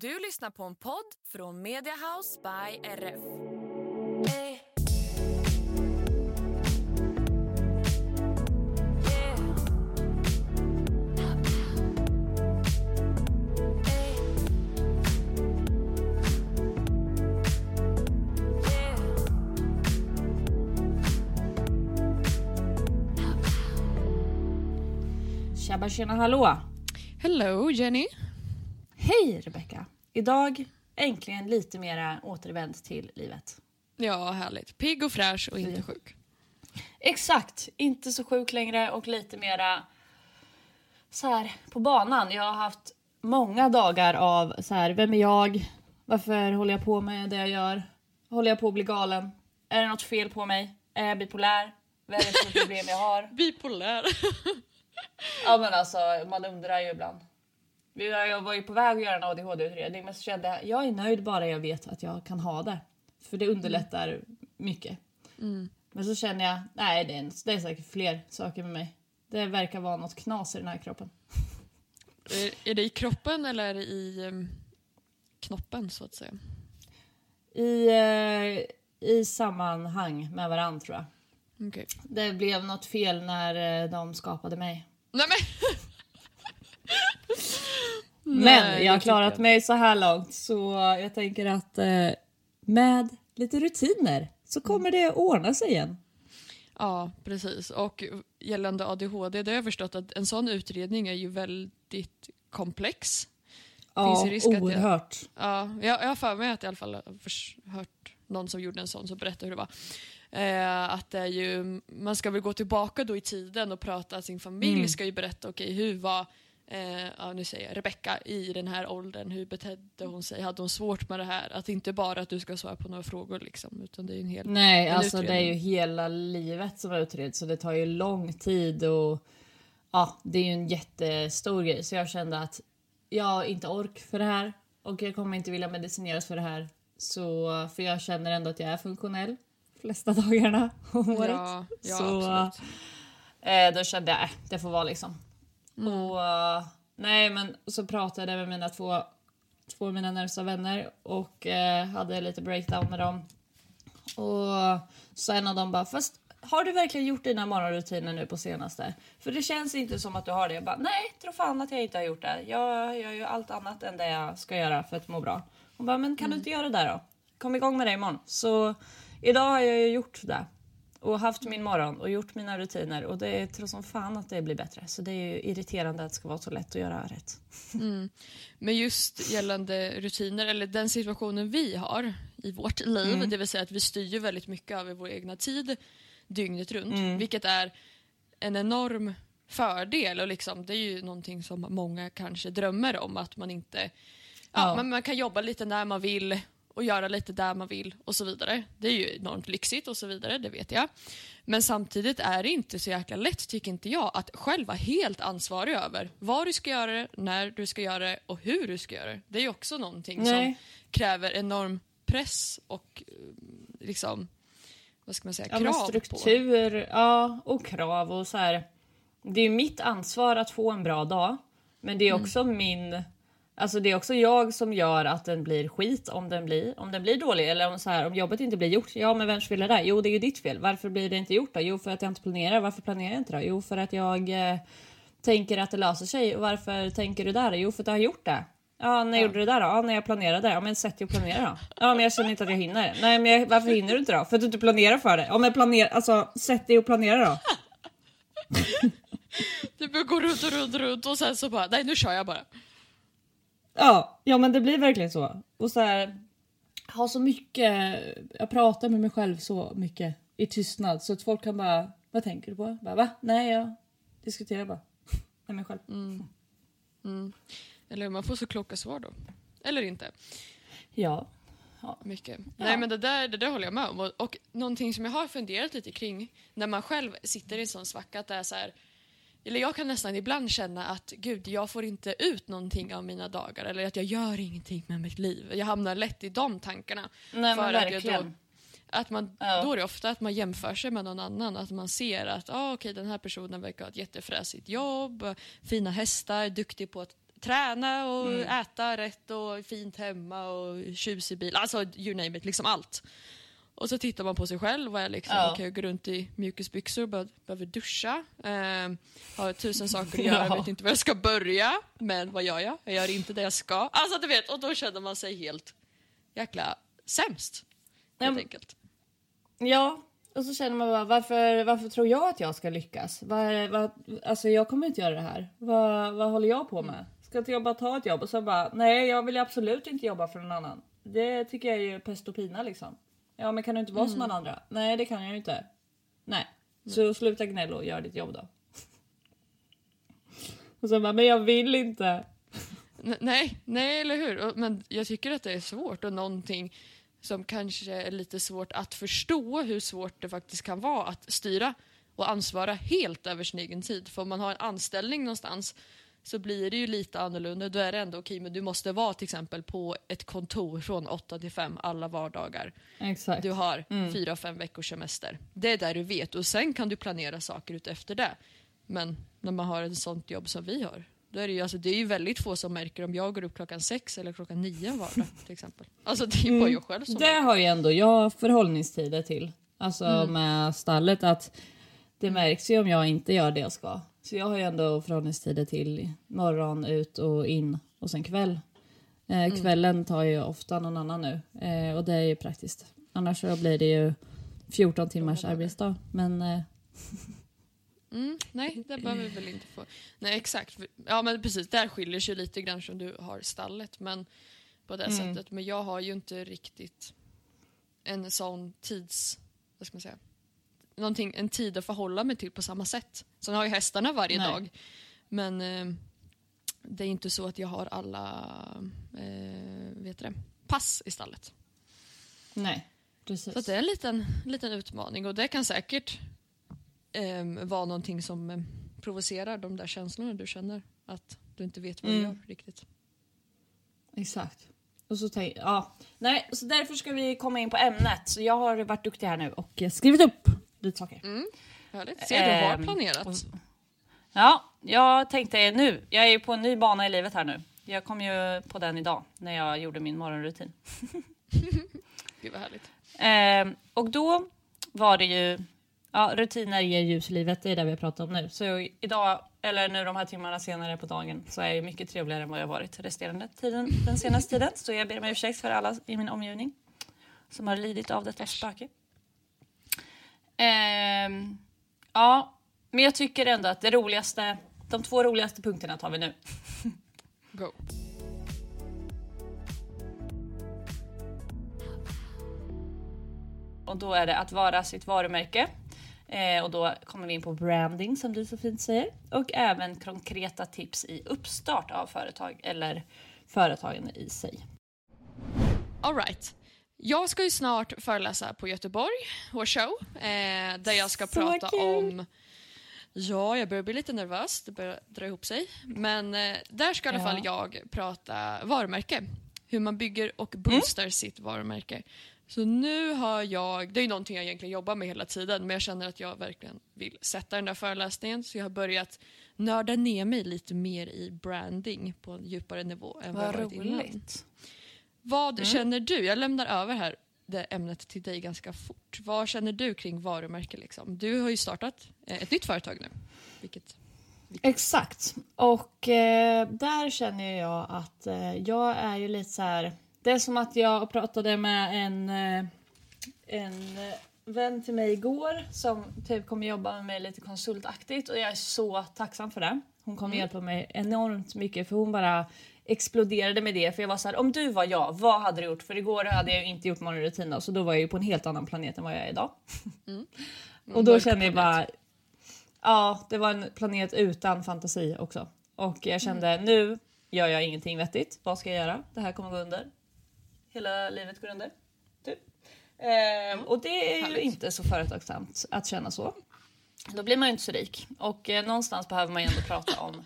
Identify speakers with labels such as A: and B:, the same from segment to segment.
A: Du lyssnar på en podd från Mediahouse by RF.
B: Tjabba tjena hallå!
C: Hello Jenny.
B: Hej Rebecka! Idag äntligen lite mera återvänd till livet.
C: Ja, härligt. Pigg och fräsch och inte sjuk.
B: Exakt! Inte så sjuk längre och lite mera så här på banan. Jag har haft många dagar av så här, vem är jag? Varför håller jag på med det jag gör? Håller jag på att bli galen? Är det något fel på mig? Är jag bipolär? Vad är det för problem jag har?
C: Bipolär.
B: Ja men alltså man undrar ju ibland. Jag var ju på väg att göra en ADHD-utredning men så kände jag jag är nöjd bara jag vet att jag kan ha det. För det underlättar mycket. Men så känner jag, nej det är, det är säkert fler saker med mig. Det verkar vara något knas i den här kroppen.
C: är, är det i kroppen eller i um, knoppen så att säga?
B: I, eh, I sammanhang med varandra tror jag.
C: Okej.
B: Det blev något fel när eh, de skapade mig.
C: Nej men!
B: Men
C: Nej,
B: jag har klarat
C: tycker
B: mig så här långt så jag tänker att eh, med lite rutiner så kommer det ordna sig igen.
C: Ja, precis. Och gällande ADHD, det har jag förstått att en sån utredning är ju väldigt komplex.
B: Ja,
C: Finns risk att jag-
B: oerhört.
C: Ja, jag, jag har för mig att jag i alla fall har hört någon som gjorde en sån som berättade hur det var. Eh, att det är ju, man ska väl gå tillbaka då i tiden och prata, sin familj
B: Mm.
C: ska ju berätta, okej hur var eh, ja, nu säger jag Rebecka i den här åldern, hur betedde hon sig, hade hon svårt med det här? Att inte bara att du ska svara på några frågor liksom, utan det är en hel
B: Nej,
C: en
B: alltså det är
C: utredning.
B: ju hela livet som utreds så det tar ju lång tid och ja, det är ju en jättestor grej så jag kände att jag har inte ork för det här och jag kommer inte vilja medicineras för det här. Så, för jag känner ändå att jag är funktionell flesta dagarna om året.
C: Ja, ja
B: så
C: absolut.
B: eh, då kände jag, äh, det får vara liksom. Och eh, nej men så pratade jag med mina två, två av mina närmsta vänner och eh, hade lite breakdown med dem. Och så en av dem bara, fast har du verkligen gjort dina morgonrutiner nu på senaste? För det känns inte som att du har det. Jag bara, nej, tro fan att jag inte har gjort det. Jag gör ju allt annat än det jag ska göra för att må bra. Hon bara, men kan du inte göra det då? Kom igång med det imorgon. Så idag har jag ju gjort det. Och haft min morgon och gjort mina rutiner och det är tror som fan att det blir bättre. Så det är irriterande att det ska vara så lätt att göra rätt.
C: Men just gällande rutiner, eller den situationen vi har i vårt liv,
B: Mm.
C: det vill säga att vi styr ju väldigt mycket över vår egna tid dygnet runt,
B: Mm.
C: vilket är en enorm fördel och liksom, det är ju någonting som många kanske drömmer om, att man inte... Ja,
B: Ja.
C: Man, man kan jobba lite när man vill och göra lite där man vill och så vidare. Det är ju enormt lyxigt och så vidare, det vet jag. Men samtidigt är det inte så jäkla lätt, tycker inte jag, att själv vara helt ansvarig över vad du ska göra det, när du ska göra det och hur du ska göra det. Det är ju också någonting
B: Nej.
C: som kräver enorm press och eh, liksom, vad ska man säga,
B: Ja,
C: krav på.
B: struktur ja, och krav och så här. Det är ju mitt ansvar att få en bra dag. Men det är också min... Alltså det är också jag som gör att den blir skit om den blir, om den blir dålig. Eller om, så här, om jobbet inte blir gjort. Ja men vems fel är det? Jo det är ju ditt fel. Varför blir det inte gjort då? Jo för att jag inte planerar. Varför planerar jag inte då? Jo för att jag eh, tänker att det löser sig. Och varför tänker du där? Jo för att jag har gjort det. Ja, när gjorde du det där då? Ja, när jag planerade. Ja, men sätt dig och planera då. Ja, men jag känner inte att jag hinner. Nej, men jag, varför hinner du inte då? För att du inte planerar för det. Ja, men planera, alltså sätt dig och planera då.
C: Du börjar gå runt och runt och runt och sen så bara, nej nu kör jag bara.
B: Ja, ja men det blir verkligen så. Och så här, ha så mycket, jag pratar med mig själv så mycket i tystnad så att folk kan bara, vad tänker du på? Bara, Va? Nej, jag diskuterar bara med mig själv.
C: Eller man får så kloka svar då. Eller inte.
B: Ja.
C: Mycket. Nej men det där, det där håller jag med om. Och, och någonting som jag har funderat lite kring när man själv sitter i en sån svacka att det är så här, eller jag kan nästan ibland känna att gud, jag får inte ut någonting av mina dagar eller att jag gör ingenting med mitt liv. Jag hamnar lätt i de tankarna.
B: Nej,
C: För att. Då, att man,
B: Ja.
C: Då är det ofta att man jämför sig med någon annan. Att man ser att ah, okej, den här personen verkar ha ett jättefräsigt jobb, fina hästar, duktig på att träna och äta rätt och fint hemma och tjusig bil. Alltså you name it, liksom allt. Och så tittar man på sig själv och är liksom,
B: Ja.
C: okej jag går runt i mjukisbyxor, be- behöver duscha, eh, har tusen saker att göra,
B: Ja.
C: vet inte var jag ska börja. Men vad gör jag? Jag gör inte det jag ska. Alltså du vet, och då känner man sig helt jäkla sämst. Helt
B: Ja,
C: enkelt.
B: Ja, och så känner man bara varför, varför tror jag att jag ska lyckas? Det- vad, alltså jag kommer inte göra det här. Vad, vad håller jag på med? Ska inte jag bara ta ett jobb? Och så bara nej, jag vill absolut inte jobba för någon annan. Det tycker jag är ju pest och pina liksom. Ja, men kan du inte vara som alla andra? Nej, det kan jag ju inte. Nej, så sluta gnälla och gör ditt jobb då. Och så bara, men jag vill inte.
C: N- Nej, nej eller hur? Men jag tycker att det är svårt och någonting som kanske är lite svårt att förstå hur svårt det faktiskt kan vara att styra och ansvara helt över sin egen tid. För om man har en anställning någonstans så blir det ju lite annorlunda. Då är det ändå okej, men du måste vara till exempel på ett kontor från 8 till 5 alla vardagar.
B: Exakt.
C: Du har fyra, fem veckors semester. Det är där du vet och sen kan du planera saker ut efter det. Men när man har ett sånt jobb som vi har, då är det ju, alltså, det är ju väldigt få som märker om jag går upp klockan sex eller klockan nio en vardag till exempel. Alltså det är bara jag själv som
B: Det har ju ändå jag förhållningstider till. Alltså med stallet att det märks ju om jag inte gör det jag ska. Så jag har ju ändå förhållningstider till morgon, ut och in och sen kväll. Eh, kvällen tar ju ofta någon annan nu eh, och det är ju praktiskt. Annars så blir det ju 14 timmars arbetsdag. Men eh,
C: Mm, nej, det behöver vi väl inte få. Nej, exakt. Ja, men precis. Där skiljer sig lite grann som du har stallet. Men på det sättet. Men jag har ju inte riktigt en sån tids... Vad ska man säga? Någonting, en tid att förhålla mig till på samma sätt. Sen har jag hästarna varje
B: Nej.
C: dag. Men eh, det är inte så att jag har alla eh, vet det, pass i stallet.
B: nej, precis.
C: Så det är en liten, liten utmaning och det kan säkert eh, vara någonting som eh, provocerar de där känslorna du känner. Att du inte vet vad du
B: Mm.
C: gör riktigt.
B: Exakt. Och så tänk, ja. Nej, så därför ska vi komma in på ämnet. Så jag har varit duktig här nu och skrivit upp lite saker.
C: Härligt. Ser du har
B: Ehm,
C: planerat.
B: och- Ja, jag tänkte nu. Jag är ju på en ny bana i livet här nu. Jag kom ju på den idag när jag gjorde min morgonrutin.
C: Gud vad härligt.
B: Ehm, och då var det ju, ja rutiner ger ljus i livet, det är det vi pratar om nu. Så idag, eller nu de här timmarna senare på dagen, så är jag mycket trevligare än vad jag varit resterande tiden, den senaste tiden. Så jag ber om ursäkt för alla i min omgivning som har lidit av detta spöke. Ehm, ja, men jag tycker ändå att det roligaste, de två roligaste punkterna tar vi nu.
C: Go.
B: Och då är det att vara sitt varumärke. Eh, och då kommer vi in på branding som du så fint säger. Och även konkreta tips i uppstart av företag eller företagande i sig.
C: All right. Jag ska ju snart föreläsa på Göteborg, vår show, eh, där jag ska
B: Så
C: prata
B: kul.
C: om Ja, jag börjar bli lite nervös. Det börjar dra ihop sig. Men eh, där ska i alla
B: Ja.
C: fall jag prata varumärke. Hur man bygger och boostar sitt varumärke. Så nu har jag, det är ju någonting jag egentligen jobbar med hela tiden, men jag känner att jag verkligen vill sätta den där föreläsningen. Så jag har börjat nörda ner mig lite mer i branding på en djupare nivå än vad jag varit innan.
B: roligt.
C: Vad känner du? Jag lämnar över här det ämnet till dig ganska fort. Vad känner du kring varumärke? Liksom? Du har ju startat eh, ett nytt företag nu. Vilket...
B: Exakt. Och eh, där känner jag att eh, jag är ju lite så här. Det är som att jag pratade med en, eh, en eh, vän till mig igår som typ kommer jobba med mig lite konsultaktigt och jag är så tacksam för det. Hon kommer hjälpa mig enormt mycket för hon bara exploderade med det för jag var så här om du var jag, vad hade du gjort? För igår hade jag inte gjort morgonrutin så då var jag ju på en helt annan planet än vad jag är idag. och då kände jag bara Ja, det var en planet utan fantasi också. Och jag kände nu gör jag ingenting vettigt. Vad ska jag göra? Det här kommer gå under. Hela livet går under. Typ. Ehm, och det är ju inte så företagsamt att känna så. Då blir man ju inte så rik. Och eh, någonstans behöver man ju ändå prata om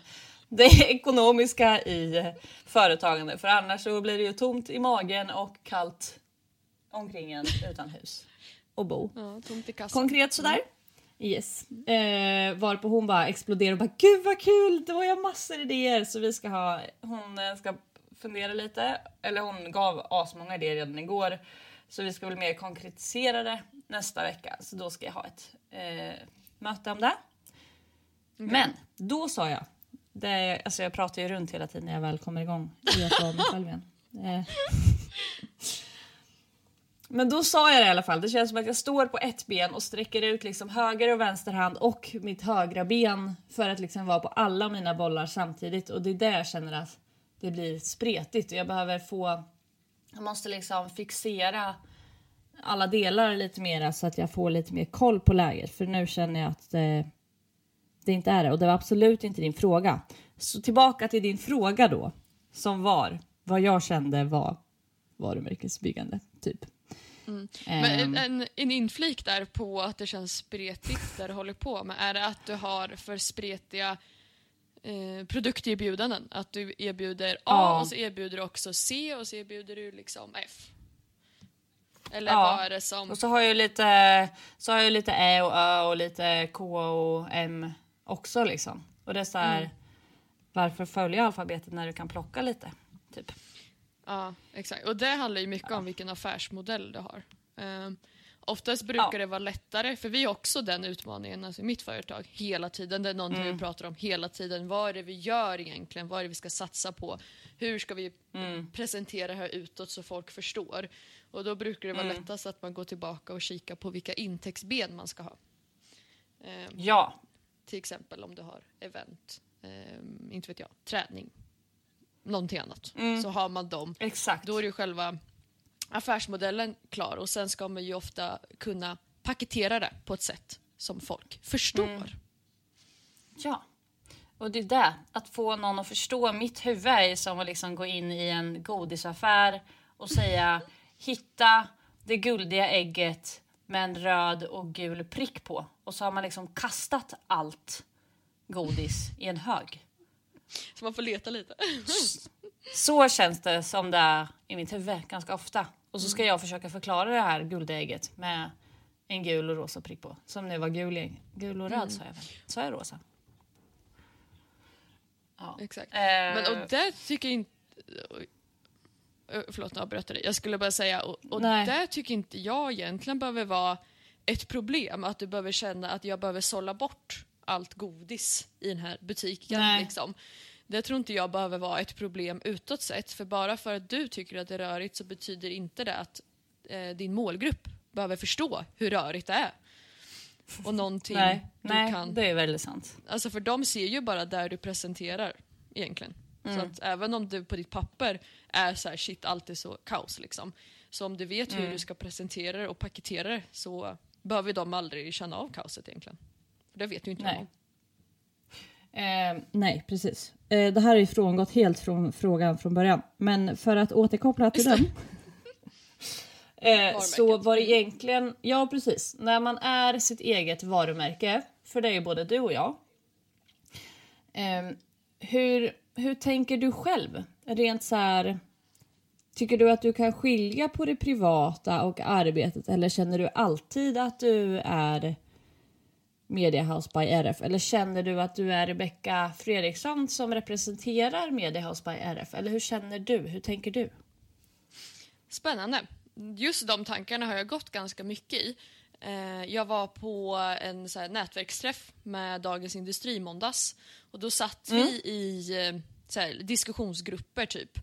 B: det ekonomiska i företagande. För annars så blir det ju tomt i magen och kallt omkring en utan hus och bo.
C: Ja, tomt i kassan.
B: Konkret sådär. Yes. Eh, varpå hon bara exploderar och bara gud vad kul, då har jag massor idéer. Så vi ska ha, hon eh, ska fundera lite, eller hon gav asmånga idéer redan igår. Så vi ska väl mer konkretisera det nästa vecka. Så då ska jag ha ett eh, möte om det. Men då sa jag, det, alltså jag pratar ju runt hela tiden när jag väl kommer igång i att vara mig själv igen. Eh. Men då sa jag det i alla fall. Det känns som att jag står på ett ben och sträcker ut liksom höger och vänster hand och mitt högra ben för att liksom vara på alla mina bollar samtidigt. Och det är där jag känner att det blir spretigt och jag behöver få. Jag måste liksom fixera alla delar lite mer så att jag får lite mer koll på läget. För nu känner jag att det, det inte är det och det var absolut inte din fråga. Så tillbaka till din fråga då som var vad jag kände var varumärkesbyggande typ.
C: Men en, en, en inflik där på att det känns spretigt där du håller på med, är det att du har för spretiga eh, produkterbjudanden? Att du erbjuder A
B: Ja.
C: och så erbjuder du också C och så erbjuder du liksom F? Eller
B: Ja.
C: vad är det som...
B: Och så har jag lite, så har jag lite Ä och Ö och lite K och M också liksom. Och det är så här, varför följa alfabetet när du kan plocka lite? Typ.
C: Ja, exakt. Och det handlar ju mycket om vilken affärsmodell du har. Um, oftast brukar
B: Ja.
C: det vara lättare, för vi har också den utmaningen alltså i mitt företag hela tiden. Det är någonting
B: Mm.
C: vi pratar om hela tiden. Vad är det vi gör egentligen? Vad är det vi ska satsa på? Hur ska vi
B: Mm.
C: presentera det här utåt så folk förstår? Och då brukar det vara
B: Mm.
C: lättast att man går tillbaka och kikar på vilka intäktsben man ska ha. Ehm,
B: Ja,
C: till exempel om du har event, ehm, inte vet jag, träning, någonting annat.
B: Mm.
C: Så har man dem
B: exakt.
C: då är ju själva affärsmodellen klar och sen ska man ju ofta kunna paketera det på ett sätt som folk förstår.
B: Mm. Ja. Och det är det, att få någon att förstå. Mitt huvud är som att liksom gå in i en godisaffär och säga hitta det guldiga ägget med en röd och gul prick på. Och så har man liksom kastat allt godis i en hög.
C: Så man får leta lite.
B: Så känns det som det är i mitt huvud ganska ofta. Och så ska jag försöka förklara det här guldiga ägget med en gul och rosa prick på. Som nu var gul, gul och röd sa jag väl? Sa jag rosa? Ja.
C: Exakt.
B: Eh,
C: Men och där tycker jag inte... Förlåt, nu avbröt jag dig. Jag skulle bara säga, och, och där tycker inte jag egentligen behöver vara ett problem. Att du behöver känna att jag behöver sålla bort allt godis i den här butiken.
B: Nej.
C: Liksom. Det tror inte jag behöver vara ett problem utåt sett. För bara för att du tycker att det är rörigt så betyder inte det att eh, din målgrupp behöver förstå hur rörigt det är. Och någonting
B: nej,
C: du
B: nej
C: kan...
B: det är väldigt sant.
C: Alltså för de ser ju bara där du presenterar egentligen.
B: Mm.
C: Så att även om du på ditt papper är så här shit allt är så kaos liksom. Så om du vet hur
B: Mm.
C: du ska presentera det och paketera det så behöver de aldrig känna av kaoset egentligen. För det vet ju inte
B: Nej.
C: de.
B: Eh, nej, precis. Eh, det här är ju frångått helt från frågan från början. Men för att återkoppla till den. eh, så var det egentligen, ja precis, när man är sitt eget varumärke, för det är ju både du och jag. Eh, hur, hur tänker du själv? Rent så här, tycker du att du kan skilja på det privata och arbetet eller känner du alltid att du är Media House by RF? Eller känner du att du är Rebecka Fredriksson som representerar Media House by RF? Eller hur känner du? Hur tänker du?
C: Spännande. Just de tankarna har jag gått ganska mycket i. Eh, Jag var på en så nätverksträff med Dagens Industri måndags. Och då satt vi i eh, här, diskussionsgrupper typ.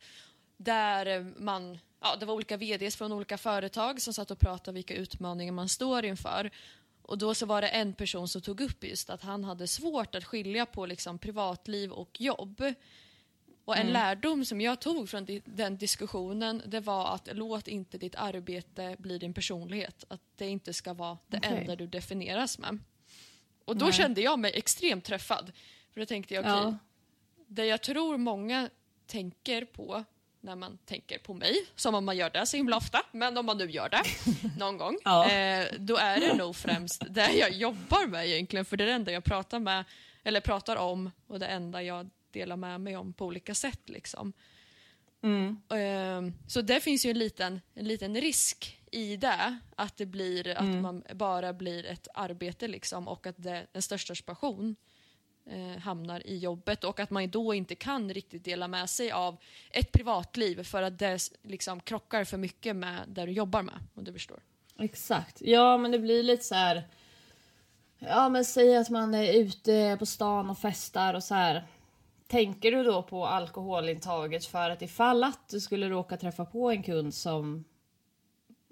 C: Där eh, man, ja, det var olika VDs från olika företag som satt och pratade vilka utmaningar man står inför. Och då så var det en person som tog upp just att han hade svårt att skilja på liksom privatliv och jobb. Och en lärdom som jag tog från den diskussionen det var att låt inte ditt arbete bli din personlighet. Att det inte ska vara det
B: Okej.
C: enda du definieras med. Och då
B: Nej.
C: kände jag mig extremt träffad. För då tänkte jag, okej,
B: Ja.
C: det jag tror många tänker på när man tänker på mig, som om man gör det så himla ofta, men om man nu gör det någon gång,
B: Ja.
C: eh, då är det nog främst det jag jobbar med egentligen, för det är det enda jag pratar med, eller pratar om och det enda jag delar med mig om på olika sätt. Liksom.
B: Mm.
C: Ehm, Så det finns ju en liten, en liten risk i det. Att det blir att
B: Mm.
C: man bara blir ett arbete liksom och att det, den största passion eh, hamnar i jobbet och att man då inte kan riktigt dela med sig av ett privatliv för att det liksom krockar för mycket med det du jobbar med. Om du förstår.
B: Exakt. Ja, men det blir lite så här... Ja, men säg att man är ute på stan och festar och så här. Tänker du då på alkoholintaget för att ifall att du skulle råka träffa på en kund som...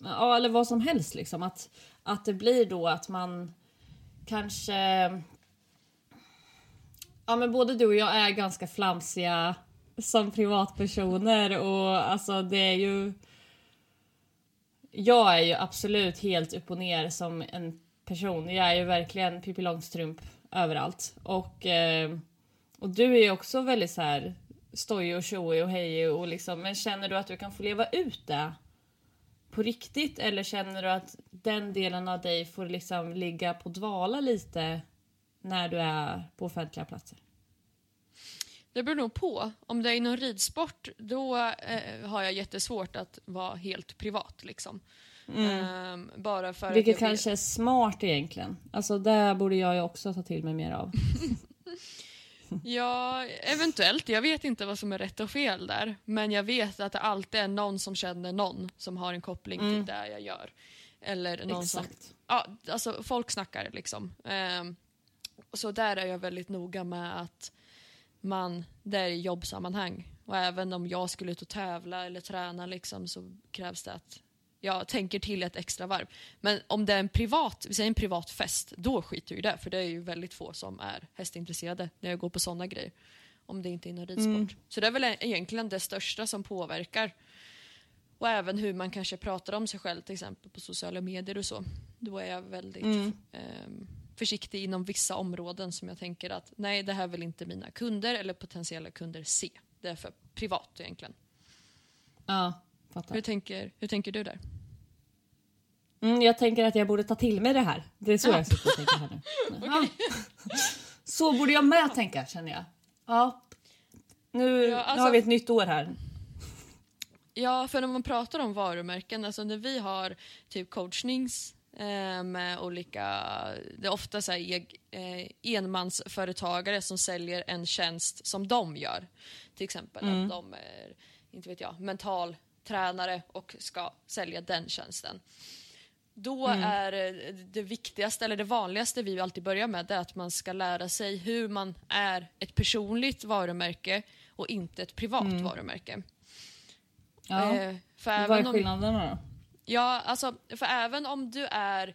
B: Ja, eller vad som helst liksom. Att, att det blir då att man kanske... Ja, men både du och jag är ganska flamsiga som privatpersoner och alltså det är ju... Jag är ju absolut helt upp och ner som en person. Jag är ju verkligen Pippi Långstrump överallt. Och, eh, och du är ju också väldigt så här stojig och tjoig och hejig och liksom, men känner du att du kan få leva ut det på riktigt eller känner du att den delen av dig får liksom ligga på dvala lite när du är på offentliga platser?
C: Det beror nog på. Om det är inom ridsport då eh, har jag jättesvårt att vara helt privat. Liksom. Ehm, bara för
B: Mm. Vilket
C: att
B: kanske är smart egentligen. Alltså det borde jag ju också ta till mig mer av.
C: Ja, eventuellt. Jag vet inte vad som är rätt och fel där. Men jag vet att det alltid är någon som känner någon som har en koppling till det jag gör. Eller någon som...
B: Mm. Exakt.
C: Ja, alltså folk snackar liksom. Ehm, så där är jag väldigt noga med att man, det är i jobbsammanhang. Och även om jag skulle ut och tävla eller träna liksom, så krävs det att jag tänker till ett extra varv. Men om det är en privat, vi säger en privat fest, då skiter jag i det. För det är ju väldigt få som är hästintresserade när jag går på sådana grejer. Om det inte är inom ridsport. Så det är väl egentligen det största som påverkar. Och även hur man kanske pratar om sig själv till exempel på sociala medier och så. Då är jag väldigt ehm, försiktig inom vissa områden som jag tänker att nej, det här vill inte mina kunder eller potentiella kunder se. Det är för privat egentligen.
B: Ja, fattar.
C: Hur tänker, hur tänker du där?
B: Mm, jag tänker att jag borde ta till mig det här. Det är så jag sitter och tänker här nu. Ja. Så borde jag med tänka känner jag. Ja. Nu,
C: Ja,
B: nu
C: alltså-
B: har vi ett nytt år här.
C: Ja, för när man pratar om varumärken, alltså när vi har typ coachnings med olika, det är ofta så här eg, eh, enmansföretagare som säljer en tjänst som de gör. Till exempel att de är, inte vet jag, mental tränare och ska sälja den tjänsten. Då är eh, det viktigaste, eller det vanligaste vi alltid börjar med, det är att man ska lära sig hur man är ett personligt varumärke och inte ett privat varumärke.
B: Ja.
C: Eh,
B: Vad är
C: om,
B: skillnaderna då?
C: Ja, alltså, för även om du är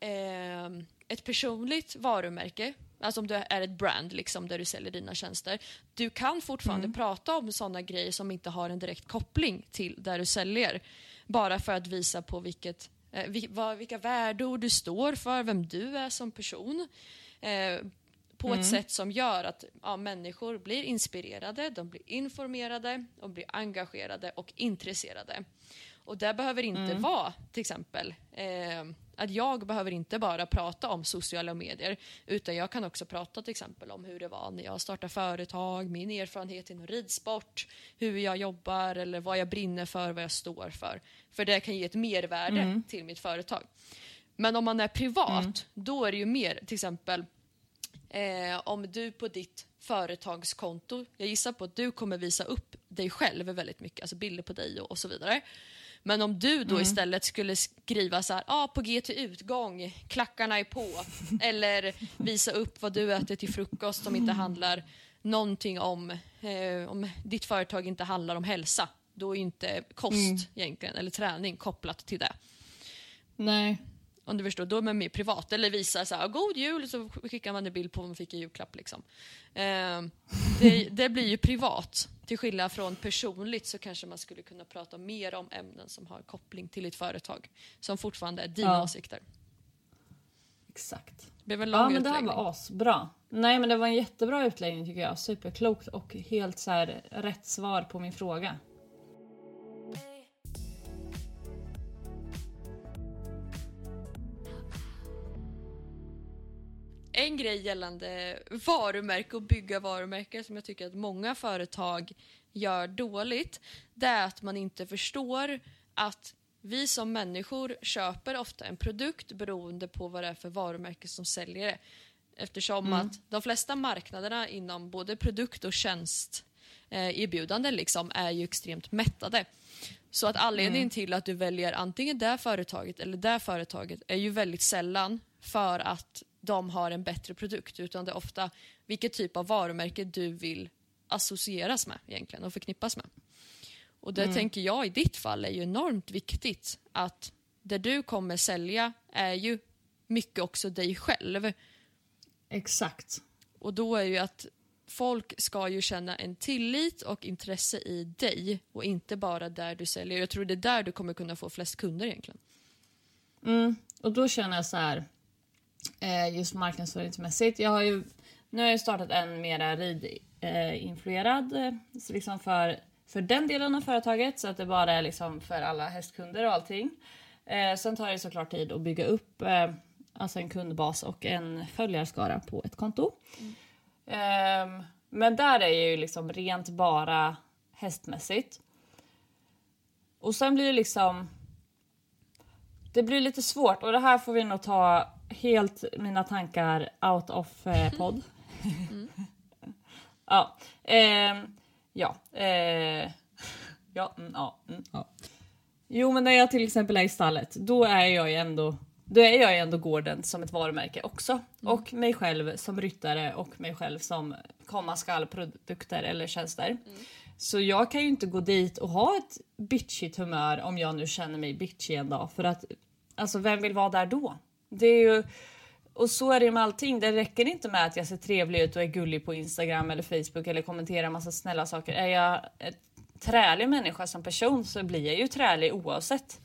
C: eh, ett personligt varumärke, alltså om du är ett brand liksom, där du säljer dina tjänster, du kan fortfarande prata om sådana grejer som inte har en direkt koppling till där du säljer. Bara för att visa på vilket, eh, vi, vad, vilka värdeord du står för, vem du är som person. Eh, på ett sätt som gör att ja, människor blir inspirerade, de blir informerade, de blir engagerade och intresserade. Och det behöver inte vara till exempel eh, att jag behöver inte bara prata om sociala medier utan jag kan också prata till exempel om hur det var när jag startade företag, min erfarenhet inom ridsport, hur jag jobbar eller vad jag brinner för, vad jag står för. För det kan ge ett mervärde till mitt företag. Men om man är privat, då är det ju mer till exempel Eh, om du på ditt företagskonto, jag gissar på att du kommer visa upp dig själv väldigt mycket, alltså bilder på dig och, och så vidare. Men om du då istället skulle skriva så här, ah, på G till utgång, klackarna är på, eller visa upp vad du äter till frukost som inte handlar någonting om, eh, om ditt företag inte handlar om hälsa, då är inte kost egentligen, eller träning kopplat till det.
B: Nej.
C: Om du förstår, då är man mer privat. Eller visar så här, god jul, så skickar man en bild på vad man fick i julklapp. Liksom. Eh, det, det blir ju privat. Till skillnad från personligt så kanske man skulle kunna prata mer om ämnen som har koppling till ditt företag. Som fortfarande är dina
B: Ja.
C: åsikter.
B: Exakt.
C: Det blev en lång
B: Ja men det här
C: utläggning.
B: var asbra. Nej men det var en jättebra utläggning tycker jag. Superklokt och helt så här rätt svar på min fråga.
C: En grej gällande varumärke och bygga varumärke som jag tycker att många företag gör dåligt, det är att man inte förstår att vi som människor köper ofta en produkt beroende på vad det är för varumärke som säljer det. Eftersom att de flesta marknaderna inom både produkt och tjänst eh, erbjudanden liksom är ju extremt mättade. Så att anledningen till att du väljer antingen det företaget eller det företaget är ju väldigt sällan för att de har en bättre produkt utan det är ofta vilket typ av varumärke du vill associeras med egentligen och förknippas med. Och det tänker jag i ditt fall är ju enormt viktigt att det du kommer sälja är ju mycket också dig själv.
B: Exakt.
C: Och då är ju att folk ska ju känna en tillit och intresse i dig och inte bara där du säljer. Jag tror det är där du kommer kunna få flest kunder egentligen.
B: Mm. Och då känner jag så här, eh, just marknadsföringsmässigt. Jag har ju, nu har jag startat en mera ridinfluerad, eh, så liksom för, för den delen av företaget så att det bara är liksom för alla hästkunder och allting. Eh, sen tar det såklart tid att bygga upp eh, alltså en kundbas och en följarskara på ett konto. Mm. men där är ju liksom rent bara hästmässigt. Och sen blir det liksom det blir lite svårt och det här får vi nog ta helt mina tankar out of eh, podd. ja. ehm, ja. Eh, ja, mm, ja, mm, ja. Jo men när jag till exempel är i stallet då är jag ju ändå då är jag ju ändå gården som ett varumärke också. Och mig själv som ryttare och mig själv som komma skall produkter eller tjänster. Så jag kan ju inte gå dit och ha ett bitchigt humör om jag nu känner mig bitchig en dag. För att alltså vem vill vara där då? Det är ju... Och så är det med allting. Det räcker inte med att jag ser trevlig ut och är gullig på Instagram eller Facebook eller kommenterar massa snälla saker. Är jag ett trälig människa som person så blir jag ju trälig oavsett.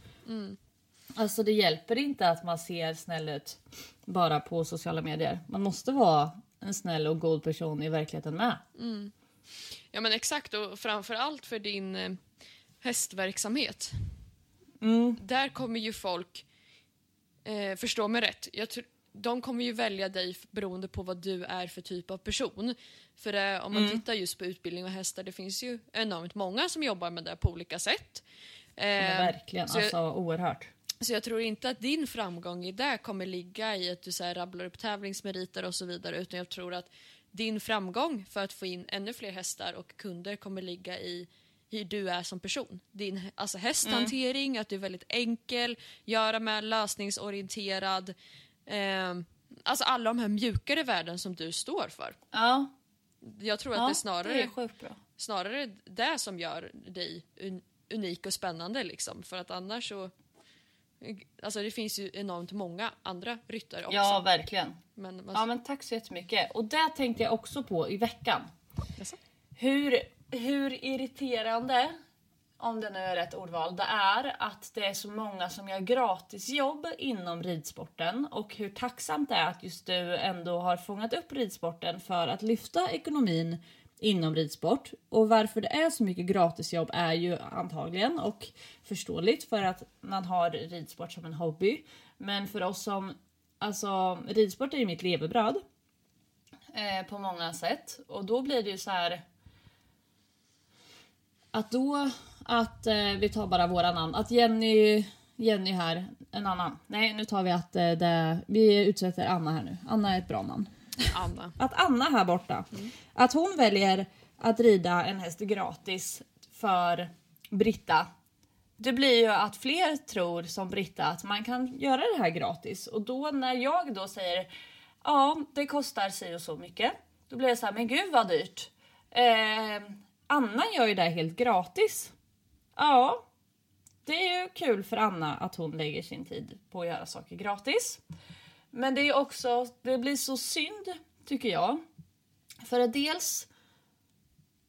B: Alltså det hjälper inte att man ser snäll ut bara på sociala medier. Man måste vara en snäll och god person i verkligheten med.
C: Ja men exakt och framförallt för din eh, hästverksamhet.
B: Mm.
C: Där kommer ju folk, eh, förstå mig rätt, jag tr- de kommer ju välja dig beroende på vad du är för typ av person. För eh, om man
B: Mm.
C: tittar just på utbildning och hästar, det finns ju enormt många som jobbar med det på olika sätt. Eh,
B: verkligen,
C: så jag-
B: alltså oerhört.
C: Så jag tror inte att din framgång i det kommer ligga i att du så här, rabblar upp tävlingsmeriter och så vidare utan jag tror att din framgång för att få in ännu fler hästar och kunder kommer ligga i hur du är som person. Din alltså hästhantering, att du är väldigt enkel, göra med, lösningsorienterad. Eh, alltså alla de här mjukare värden som du står för.
B: Ja,
C: Jag tror att
B: ja
C: det är snarare
B: det är sjukt bra.
C: snarare det som gör dig un- unik och spännande liksom. För att annars så... Alltså det finns ju enormt många andra ryttare också.
B: Ja, verkligen.
C: men man,
B: Ja, men tack så jättemycket. Och det tänkte jag också på i veckan.
C: Jaså?
B: Hur, hur irriterande, om det nu är rätt ordval, det är att det är så många som gör gratisjobb inom ridsporten och hur tacksamt det är att just du ändå har fångat upp ridsporten för att lyfta ekonomin inom ridsport. Och varför det är så mycket gratisjobb är ju antagligen och förståeligt för att man har ridsport som en hobby. Men för oss som, alltså ridsport är ju mitt levebröd eh, på många sätt och då blir det ju så här att då, att eh, vi tar bara våra namn, att Jenny, Jenny här, en annan. Nej nu tar vi att eh, det, vi utsätter Anna här nu. Anna är ett bra namn.
C: Anna.
B: Att Anna här borta, att hon väljer att rida en häst gratis för Britta. Det blir ju att fler tror som Britta att man kan göra det här gratis. Och då när jag då säger ja, det kostar si och så mycket. Då blir det så här, men gud vad dyrt. Eh, Anna gör ju det här helt gratis. Ja, det är ju kul för Anna att hon lägger sin tid på att göra saker gratis. Men det är också, det blir så synd tycker jag. För att dels,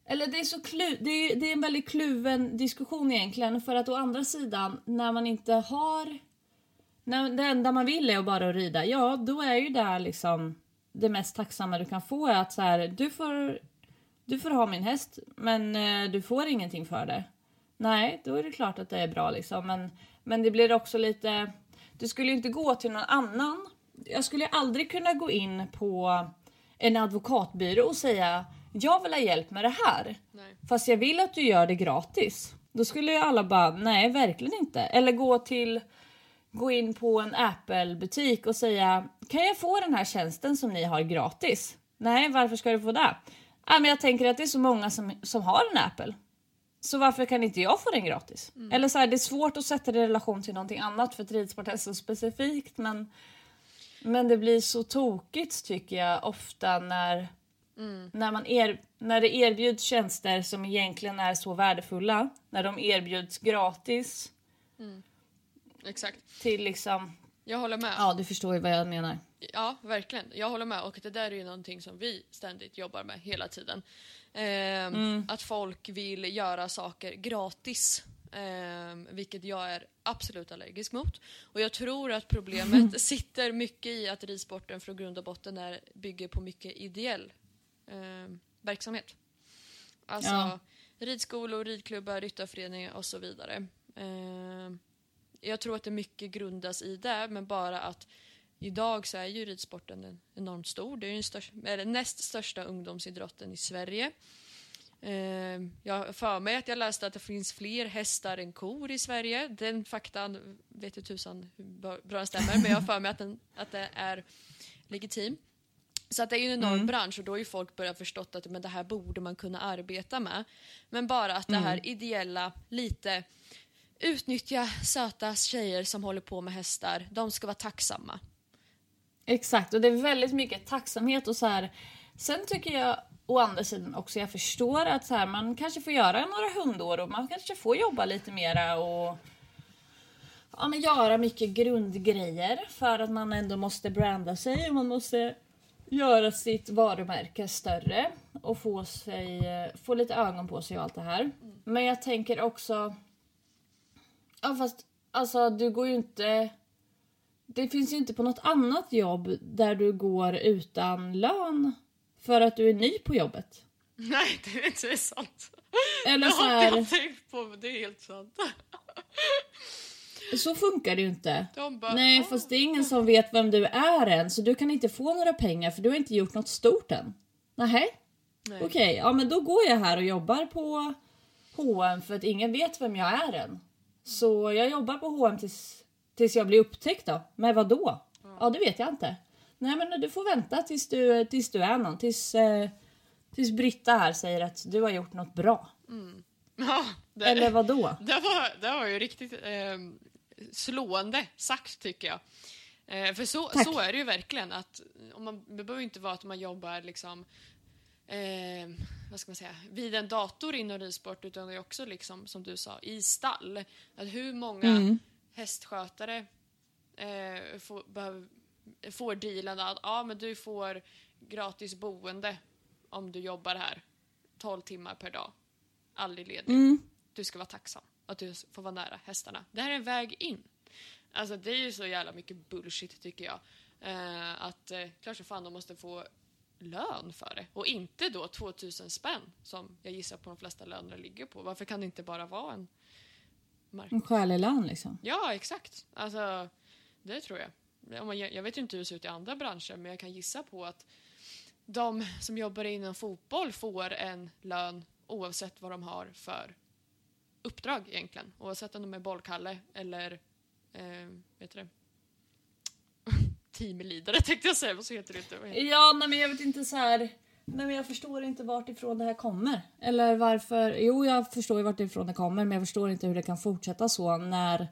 B: eller det är så klu, det är, det är en väldigt kluven diskussion egentligen. För att å andra sidan, när man inte har, när det enda man vill är att bara rida, ja då är ju det här liksom det mest tacksamma du kan få är att så här, du får, du får ha min häst men eh, du får ingenting för det. Nej, då är det klart att det är bra liksom. Men, men det blir också lite... Du skulle ju inte gå till någon annan. Jag skulle aldrig kunna gå in på en advokatbyrå och säga jag vill ha hjälp med det här.
C: Nej.
B: Fast jag vill att du gör det gratis. Då skulle ju alla bara, nej verkligen inte. Eller gå till gå in på en Apple-butik och säga kan jag få den här tjänsten som ni har gratis? Nej, varför ska du få det? Ja, men jag tänker att det är så många som, som har en Apple. Så varför kan inte jag få den gratis? Mm. Eller så här, det är svårt att sätta det i relation till någonting annat för att ridsport är så specifikt men, men det blir så tokigt tycker jag ofta när, mm. när, man er, när det erbjuds tjänster som egentligen är så värdefulla, när de erbjuds gratis.
C: Mm. Exakt.
B: Till liksom...
C: Jag håller med.
B: Ja, du förstår ju vad jag menar.
C: Ja, verkligen. Jag håller med. Och det där är ju någonting som vi ständigt jobbar med hela tiden. Eh, mm. Att folk vill göra saker gratis. Eh, vilket jag är absolut allergisk mot. Och jag tror att problemet sitter mycket i att ridsporten från grund och botten är, bygger på mycket ideell eh, verksamhet. Alltså ja. ridskolor, ridklubbar, ryttarföreningar och så vidare. Eh, jag tror att det mycket grundas i det, men bara att idag så är ju ridsporten enormt stor. Det är den största, eller näst största ungdomsidrotten i Sverige. Eh, jag har för mig att jag läste att det finns fler hästar än kor i Sverige. Den faktan vet jag tusan hur bra den stämmer, men jag har för mig att, den, att det är legitim. Så att det är en enorm mm. bransch och då har ju folk börjat förstått att men det här borde man kunna arbeta med. Men bara att det här mm. ideella, lite utnyttja söta tjejer som håller på med hästar. De ska vara tacksamma.
B: Exakt, och det är väldigt mycket tacksamhet och så här. Sen tycker jag å andra sidan också, jag förstår att så här, man kanske får göra några hundår och man kanske får jobba lite mera och ja, men göra mycket grundgrejer för att man ändå måste branda sig och man måste göra sitt varumärke större och få, sig, få lite ögon på sig och allt det här. Mm. Men jag tänker också Ja fast alltså du går ju inte... Det finns ju inte på något annat jobb där du går utan lön för att du är ny på jobbet.
C: Nej, det är inte sant.
B: Eller så här...
C: Det har jag tänkt på, men det är helt sant.
B: Så funkar det ju inte. Bara, Nej, oh. fast det är ingen som vet vem du är än, så du kan inte få några pengar för du har inte gjort något stort än. Nähä? Nej. Okej, okay, ja men då går jag här och jobbar på H&M för att ingen vet vem jag är än. Så jag jobbar på H&M tills, tills jag blir upptäckt då. Men vad då? Mm. Ja, det vet jag inte. Nej, men du får vänta tills du, tills du är någon. Tills, eh, tills Britta här säger att du har gjort något bra.
C: Mm. Ja, det,
B: Eller vad då?
C: Det var, det var ju riktigt eh, slående sagt tycker jag. Eh, för så, så är det ju verkligen. att om man, Det behöver inte vara att man jobbar liksom eh, vad ska man säga, vid en dator inom ridsport utan det är också liksom, som du sa, i stall. Att hur många mm. hästskötare eh, får, behöver, får dealen att ja, men du får gratis boende om du jobbar här 12 timmar per dag. Aldrig ledig. Mm. Du ska vara tacksam att du får vara nära hästarna. Det här är en väg in. Alltså det är ju så jävla mycket bullshit tycker jag. Eh, att eh, klart så fan de måste få lön för det. Och inte då 2000 spänn som jag gissar på de flesta löner ligger på. Varför kan det inte bara vara en...
B: Mark en skälig lön liksom?
C: Ja, exakt. Alltså, det tror jag. Jag vet inte hur det ser ut i andra branscher men jag kan gissa på att de som jobbar inom fotboll får en lön oavsett vad de har för uppdrag egentligen. Oavsett om de är bollkalle eller eh, vet du det? Teamleadare tänkte jag säga, vad så heter det inte?
B: Ja, nej, men jag vet inte så här. Nej, men jag förstår inte vart ifrån det här kommer. Eller varför. Jo, jag förstår ju vart ifrån det kommer, men jag förstår inte hur det kan fortsätta så när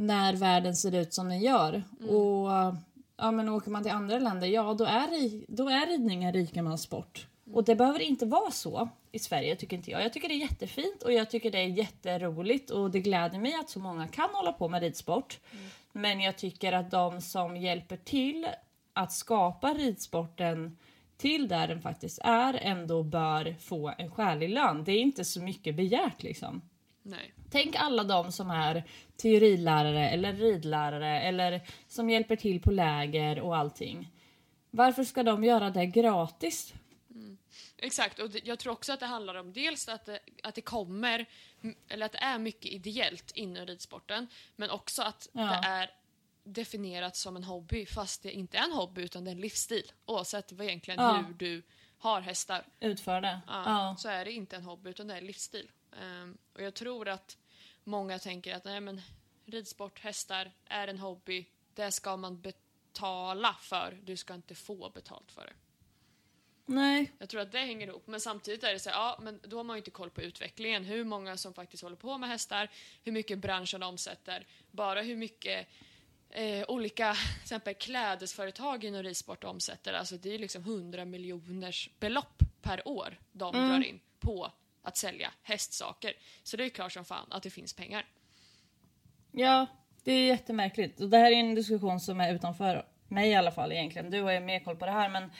B: när världen ser ut som den gör. Mm. Och ja, men åker man till andra länder, ja då är, då är ridning en rikemanssport. Mm. Och det behöver inte vara så i Sverige tycker inte jag. Jag tycker det är jättefint och jag tycker det är jätteroligt och det gläder mig att så många kan hålla på med ridsport. Mm. Men jag tycker att de som hjälper till att skapa ridsporten till där den faktiskt är ändå bör få en skälig lön. Det är inte så mycket begärt liksom.
C: Nej.
B: Tänk alla de som är teorilärare eller ridlärare eller som hjälper till på läger och allting. Varför ska de göra det gratis?
C: Exakt, och jag tror också att det handlar om dels att det, att det kommer, eller att det är mycket ideellt inom ridsporten, men också att ja. det är definierat som en hobby fast det inte är en hobby utan det är en livsstil. Oavsett vad egentligen ja. hur du har hästar.
B: Utför det.
C: Ja, ja. Så är det inte en hobby utan det är en livsstil. Ehm, och jag tror att många tänker att nej, men ridsport, hästar är en hobby. Det ska man betala för. Du ska inte få betalt för det.
B: Nej.
C: Jag tror att det hänger ihop. Men samtidigt är det så här, ja, men då har man ju inte koll på utvecklingen. Hur många som faktiskt håller på med hästar, hur mycket branschen omsätter, bara hur mycket eh, olika till exempel klädesföretag inom ridsport omsätter. Alltså det är liksom 100 miljoners belopp per år de
B: Mm.
C: drar in på att sälja hästsaker. Så det är klart som fan att det finns pengar.
B: Ja, det är jättemärkligt. Och det här är en diskussion som är utanför mig i alla fall egentligen. Du har ju mer koll på det här men,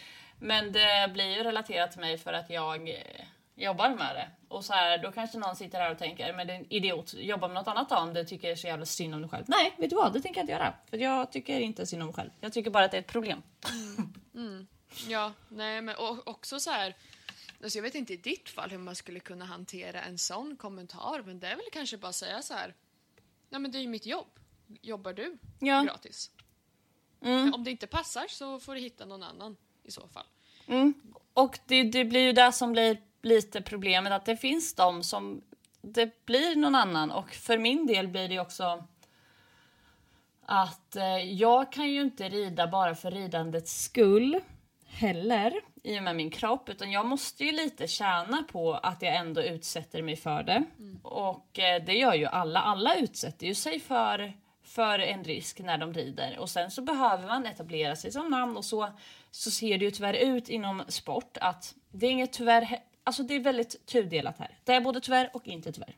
B: men det blir ju relaterat till mig för att jag eh, jobbar med det. Och så här, då kanske någon sitter här och tänker, men det är en idiot, jobba med något annat då om du tycker så jävla synd om dig själv. Nej, vet du vad? Det tänker jag inte göra. För jag tycker inte synd om mig själv. Jag tycker bara att det är ett problem.
C: Ja, nej men och också så här. Alltså jag vet inte i ditt fall hur man skulle kunna hantera en sån kommentar men det är väl kanske bara att säga så här. Nej men det är ju mitt jobb. Jobbar du
B: Ja.
C: gratis?
B: Mm.
C: Om det inte passar så får du hitta någon annan i så fall.
B: Mm. Och det, det blir ju det som blir lite problemet att det finns de som det blir någon annan och för min del blir det också att eh, jag kan ju inte rida bara för ridandets skull heller i och med min kropp utan jag måste ju lite tjäna på att jag ändå utsätter mig för det. Och eh, det gör ju alla. Alla utsätter ju sig för, för en risk när de rider och sen så behöver man etablera sig som namn och så, så ser det ju tyvärr ut inom sport att det är inget tyvärr, alltså det är väldigt tudelat här. Det är både tyvärr och inte tyvärr.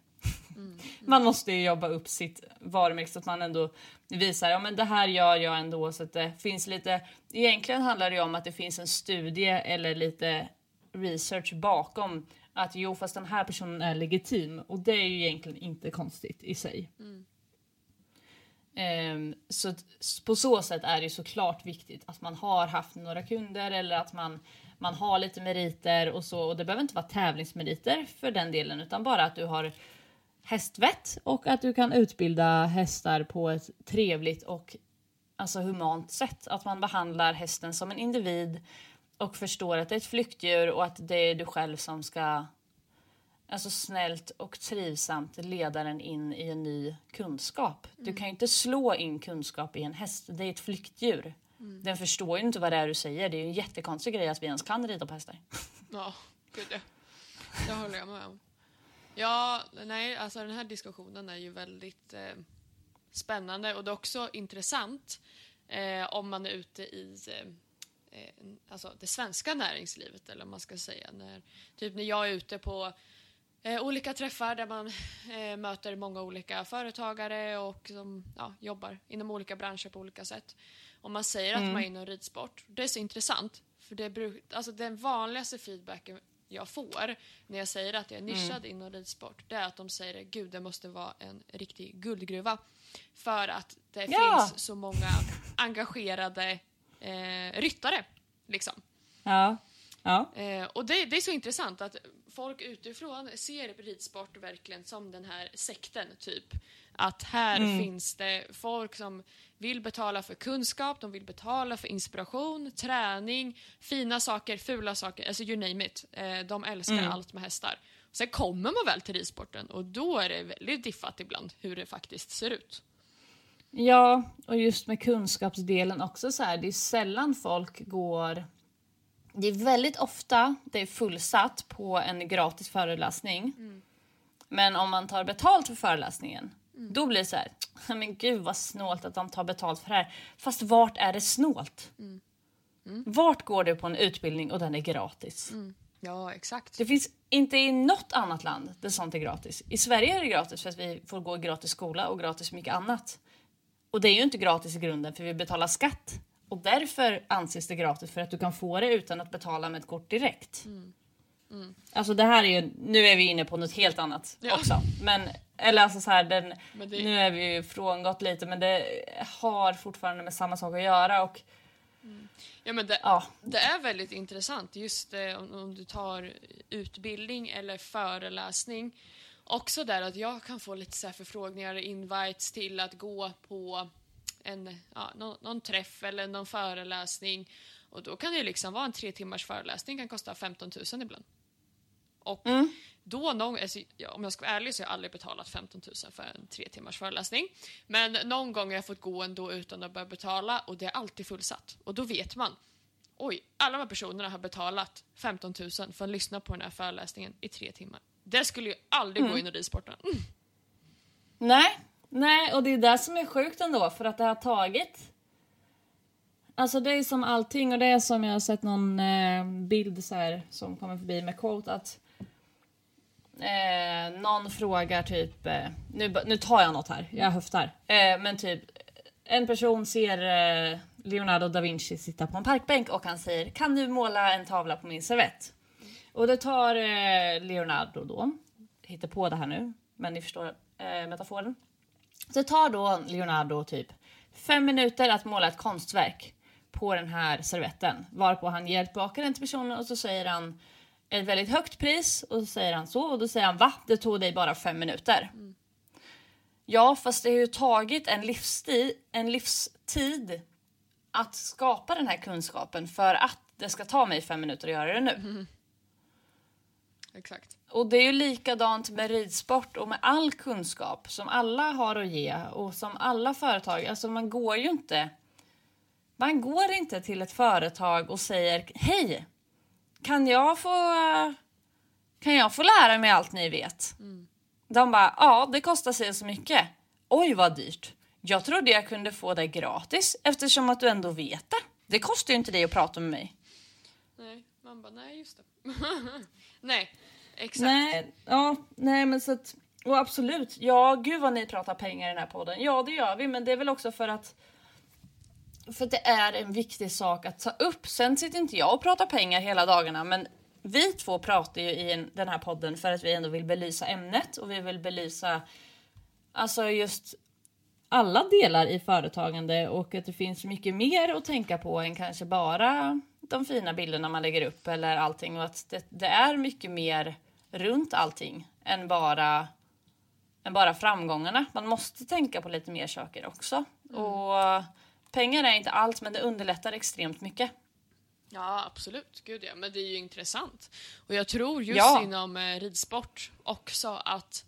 B: Man måste ju jobba upp sitt varumärke så att man ändå visar ja men det här gör jag ändå så att det finns lite. Egentligen handlar det om att det finns en studie eller lite research bakom att jo fast den här personen är legitim och det är ju egentligen inte konstigt i sig. Ehm, Ehm, så på så sätt är det såklart viktigt att man har haft några kunder eller att man, man har lite meriter och så. Och det behöver inte vara tävlingsmeriter för den delen utan bara att du har hästvett och att du kan utbilda hästar på ett trevligt och alltså humant sätt. Att man behandlar hästen som en individ och förstår att det är ett flyktdjur och att det är du själv som ska alltså snällt och trivsamt leda den in i en ny kunskap. Du kan ju inte slå in kunskap i en häst, det är ett flyktdjur. Den förstår ju inte vad det är du säger. Det är ju en jättekonstig grej att vi ens kan rida på hästar.
C: Ja, gud ja. Det håller jag med om. Ja, nej, alltså den här diskussionen är ju väldigt eh, spännande och det är också intressant eh, om man är ute i eh, eh, alltså det svenska näringslivet eller vad man ska säga. När, typ när jag är ute på eh, olika träffar där man eh, möter många olika företagare och som ja, jobbar inom olika branscher på olika sätt. Om man säger att man är inom ridsport, det är så intressant. För det bruk, alltså den vanligaste feedbacken jag får när jag säger att jag är nischad inom ridsport, det är att de säger gud det måste vara en riktig guldgruva. För att det
B: Ja.
C: finns så många engagerade eh, ryttare. Liksom.
B: Ja. Ja.
C: Eh, och det, det är så intressant att folk utifrån ser ridsport verkligen som den här sekten, typ. Att här finns det folk som vill betala för kunskap, de vill betala för inspiration, träning, fina saker, fula saker, alltså you name it. Eh, de älskar allt med hästar. Sen kommer man väl till ridsporten och då är det väldigt diffat ibland hur det faktiskt ser ut.
B: Ja, och just med kunskapsdelen också så här, det är sällan folk går... Det är väldigt ofta det är fullsatt på en gratis föreläsning. Men om man tar betalt för föreläsningen, då blir det så här, men gud vad snålt att de tar betalt för det här. Fast vart är det snålt? Vart går du på en utbildning och den är gratis?
C: Ja, exakt.
B: Det finns inte i något annat land där sånt är gratis. I Sverige är det gratis för att vi får gå gratis skola och gratis mycket annat. Och det är ju inte gratis i grunden för vi betalar skatt. Och därför anses det gratis för att du kan få det utan att betala med ett kort direkt. Alltså det här är ju, nu är vi inne på något helt annat
C: Ja.
B: också. Men, eller alltså så här, den,
C: det-
B: nu är vi ju frångått lite men det har fortfarande med samma sak att göra och
C: Ja, men det,
B: ja.
C: Det är väldigt intressant just eh, om, om du tar utbildning eller föreläsning. Också där att jag kan få lite så här förfrågningar, invites till att gå på en, ja, någon, någon träff eller någon föreläsning. Och då kan det liksom vara en tre timmars föreläsning kan kosta 15 000 ibland. Och då någon, alltså, om jag ska vara ärlig så har jag aldrig betalat 15 000 för en tre timmars föreläsning. Men någon gång har jag fått gå ändå utan att börja betala och det är alltid fullsatt. Och då vet man, oj, alla de här personerna har betalat 15 000 för att lyssna på den här föreläsningen i tre timmar. Det skulle ju aldrig gå inom ridsporten. Mm.
B: Nej, nej, och det är det som är sjukt ändå för att det har tagit Alltså det är som allting och det är som jag har sett någon eh, bild så här som kommer förbi med quote att eh, någon frågar typ, eh, nu, nu tar jag något här, jag höftar, eh, men typ en person ser eh, Leonardo da Vinci sitta på en parkbänk och han säger kan du måla en tavla på min servett? Och det tar eh, Leonardo då, hittar på det här nu, men ni förstår eh, metaforen. Så det tar då Leonardo typ fem minuter att måla ett konstverk på den här servetten. Varpå han tillbaka den till personen och så säger han ett väldigt högt pris och så säger han så och då säger han va? Det tog dig bara fem minuter. Mm. Ja, fast det har ju tagit en livstid, en livstid att skapa den här kunskapen för att det ska ta mig fem minuter att göra det nu. Mm.
C: Exakt.
B: Och det är ju likadant med ridsport och med all kunskap som alla har att ge och som alla företag, alltså man går ju inte man går inte till ett företag och säger hej, kan jag få, kan jag få lära mig allt ni vet? Mm. De bara, ja det kostar sig så mycket. Oj vad dyrt. Jag trodde jag kunde få det gratis eftersom att du ändå vet det. Det kostar ju inte dig att prata med mig.
C: Nej, man bara, nej just det. nej, exakt.
B: Nej, ja, nej men så att, och absolut, ja gud vad ni pratar pengar i den här podden. Ja det gör vi, men det är väl också för att för att det är en viktig sak att ta upp. Sen sitter inte jag och pratar pengar hela dagarna men vi två pratar ju i den här podden för att vi ändå vill belysa ämnet och vi vill belysa alltså just alla delar i företagande och att det finns mycket mer att tänka på än kanske bara de fina bilderna man lägger upp eller allting och att det, det är mycket mer runt allting än bara än bara framgångarna. Man måste tänka på lite mer saker också. Mm. Och pengar är inte allt men det underlättar extremt mycket.
C: Ja absolut, gud ja. Men det är ju intressant. Och jag tror just ja. inom eh, ridsport också att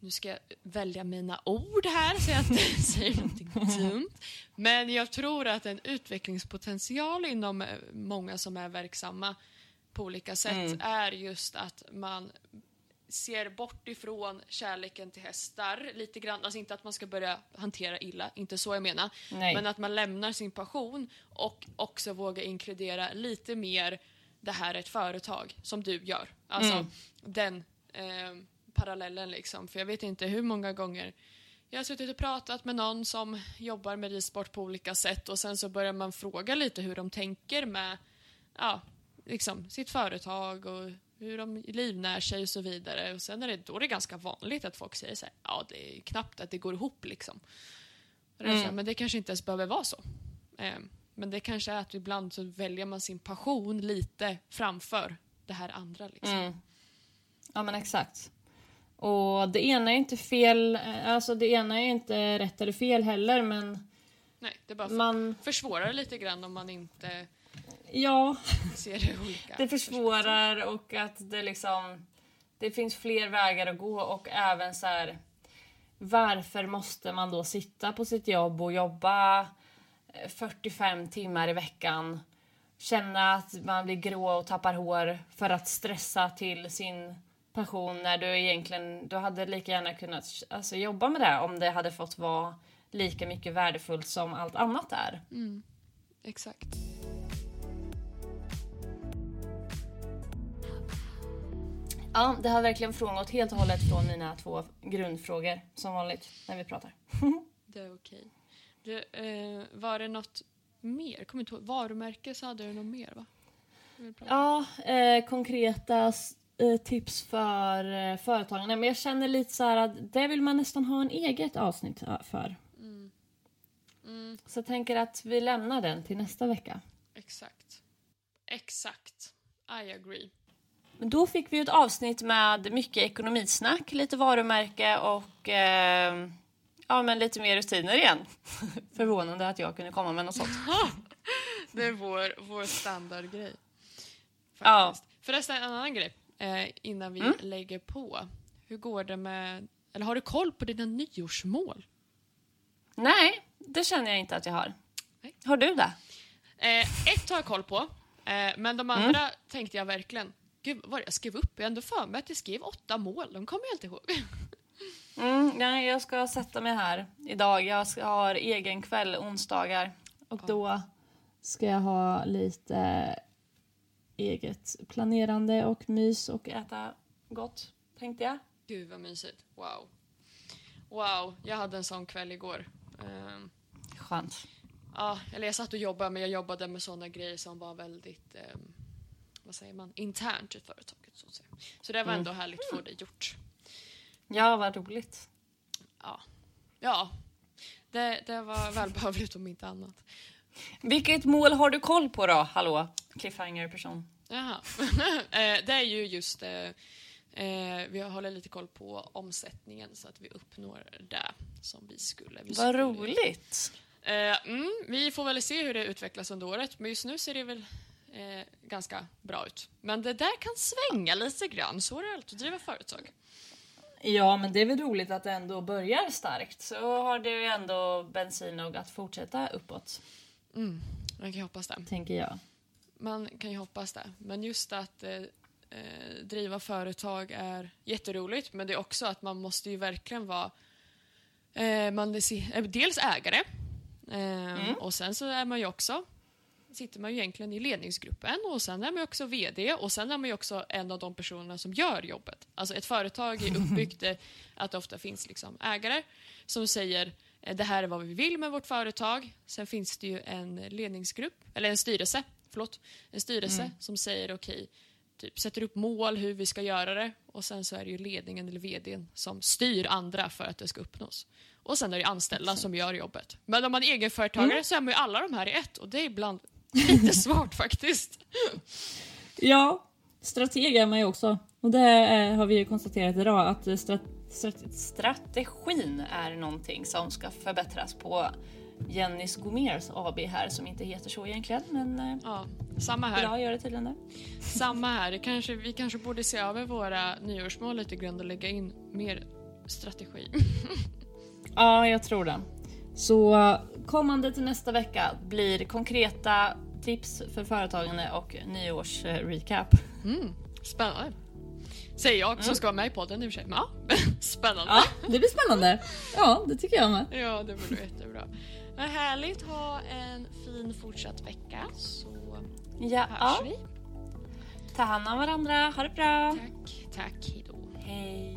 C: nu ska jag välja mina ord här så jag inte säger någonting dumt. Men jag tror att en utvecklingspotential inom eh, många som är verksamma på olika sätt mm. är just att man ser bort ifrån kärleken till hästar lite grann. Alltså inte att man ska börja hantera illa, inte så jag menar. Nej. Men att man lämnar sin passion och också vågar inkludera lite mer det här är ett företag som du gör. Alltså mm. den eh, parallellen liksom. För jag vet inte hur många gånger jag har suttit och pratat med någon som jobbar med ridsport på olika sätt och sen så börjar man fråga lite hur de tänker med ja, liksom, sitt företag och hur de livnär sig och så vidare. Och sen är det, då är det ganska vanligt att folk säger så här, ja det är knappt att det går ihop liksom. Mm. Här, men det kanske inte ens behöver vara så. Eh, men det kanske är att ibland så väljer man sin passion lite framför det här andra. Liksom. Mm.
B: Ja men exakt. Och det ena är inte fel, alltså det ena är inte rätt eller fel heller men
C: Nej, det bara man... försvårar lite grann om man inte
B: Ja.
C: Ser det, olika
B: det försvårar och att det liksom... Det finns fler vägar att gå och även så här... Varför måste man då sitta på sitt jobb och jobba 45 eh, timmar i veckan? Känna att man blir grå och tappar hår för att stressa till sin passion när du egentligen... Du hade lika gärna kunnat alltså, jobba med det om det hade fått vara lika mycket värdefullt som allt annat är.
C: Mm. Exakt.
B: Ja, det har verkligen frångått helt och hållet från mina två grundfrågor som vanligt när vi pratar.
C: det är okej. Okay. eh, var det något mer? Kommer inte ihåg. Varumärke så hade du något mer va?
B: Ja, eh, konkreta eh, tips för eh, företagen. Men jag känner lite så här att det vill man nästan ha en eget avsnitt för. Mm. Mm. Så jag tänker att vi lämnar den till nästa vecka.
C: Exakt. Exakt. I agree.
B: Då fick vi ett avsnitt med mycket ekonomisnack, lite varumärke och eh, ja, men lite mer rutiner igen. Förvånande att jag kunde komma med något sånt.
C: det är vår, vår standardgrej. Ja. Förresten, en annan grej. eh, innan vi
B: Mm.
C: lägger på. Hur går det med... Eller har du koll på dina nyårsmål?
B: Nej, det känner jag inte att jag har.
C: Nej.
B: Har du det?
C: Eh, ett har jag koll på, eh, men de andra tänkte jag verkligen... Gud, vad jag skrev upp? Jag har ändå för mig att jag skrev åtta mål. De kommer jag inte ihåg.
B: Mm, nej, jag ska sätta mig här idag. Jag ska, har egen kväll onsdagar. Och då ska jag ha lite eget planerande och mys och äta gott, tänkte jag.
C: Gud vad mysigt. Wow. Wow, jag hade en sån kväll igår. Ehm,
B: Skönt.
C: ja, eller jag satt och jobbade, men jag jobbade med såna grejer som var väldigt, ehm, vad säger man, internt i företaget. Så, att säga. så det var ändå härligt att få det gjort.
B: Ja, vad roligt.
C: Ja, ja det, det var välbehövligt om inte annat.
B: Vilket mål har du koll på då? Hallå, cliffhanger-person.
C: Jaha. Eh, det är ju just... Eh, eh, vi håller lite koll på omsättningen så att vi uppnår det som vi skulle. Vi
B: Vad
C: skulle-
B: roligt.
C: Mm, vi får väl se hur det utvecklas under året, men just nu ser det väl eh, ganska bra ut. Men det där kan svänga lite grann, så är det alltid att driva företag.
B: Ja, men det är väl roligt att det ändå börjar starkt. Så har det ju ändå bensin nog att fortsätta uppåt,
C: Mm, man kan ju hoppas det.
B: tänker jag.
C: Man kan ju hoppas det. Men just att eh, eh, driva företag är jätteroligt, men det är också att man måste ju verkligen vara eh, man eh, dels ägare eh, och sen så är man ju också sitter man ju egentligen i ledningsgruppen och sen är man också VD och sen är man ju också en av de personerna som gör jobbet. Alltså ett företag är uppbyggt eh, att det ofta finns liksom ägare som säger eh, det här är vad vi vill med vårt företag. Sen finns det ju en ledningsgrupp, eller en styrelse, förlåt, en styrelse som säger okej, typ sätter upp mål hur vi ska göra det och sen så är det ju ledningen eller VDn som styr andra för att det ska uppnås. Och sen är det anställda som gör jobbet. Men om man är egenföretagare så är man ju alla de här i ett och det är ibland lite svårt faktiskt.
B: Ja, strateg är man ju också. Och det eh, har vi ju konstaterat idag att eh, strat- strategin är någonting som ska förbättras på Jennys Gomers AB här som inte heter så egentligen men eh,
C: Ja, samma här.
B: idag gör det tydligen det.
C: Samma här. Kanske, vi kanske borde se över våra nyårsmål lite grann och lägga in mer strategi.
B: Ja, jag tror det. Så kommande till nästa vecka blir konkreta tips för företagande och nyårsrecap.
C: Mm, spännande. Säger jag som ska vara med i podden i och för sig. Men ja, spännande.
B: Ja, det blir spännande. Ja, det tycker jag med.
C: Ja, det blir jättebra. Men härligt. Ha en fin fortsatt vecka så
B: Ja,
C: hörs
B: ja.
C: vi.
B: ta hand om varandra. Ha det bra.
C: Tack, tack. Hejdå.
B: Hej.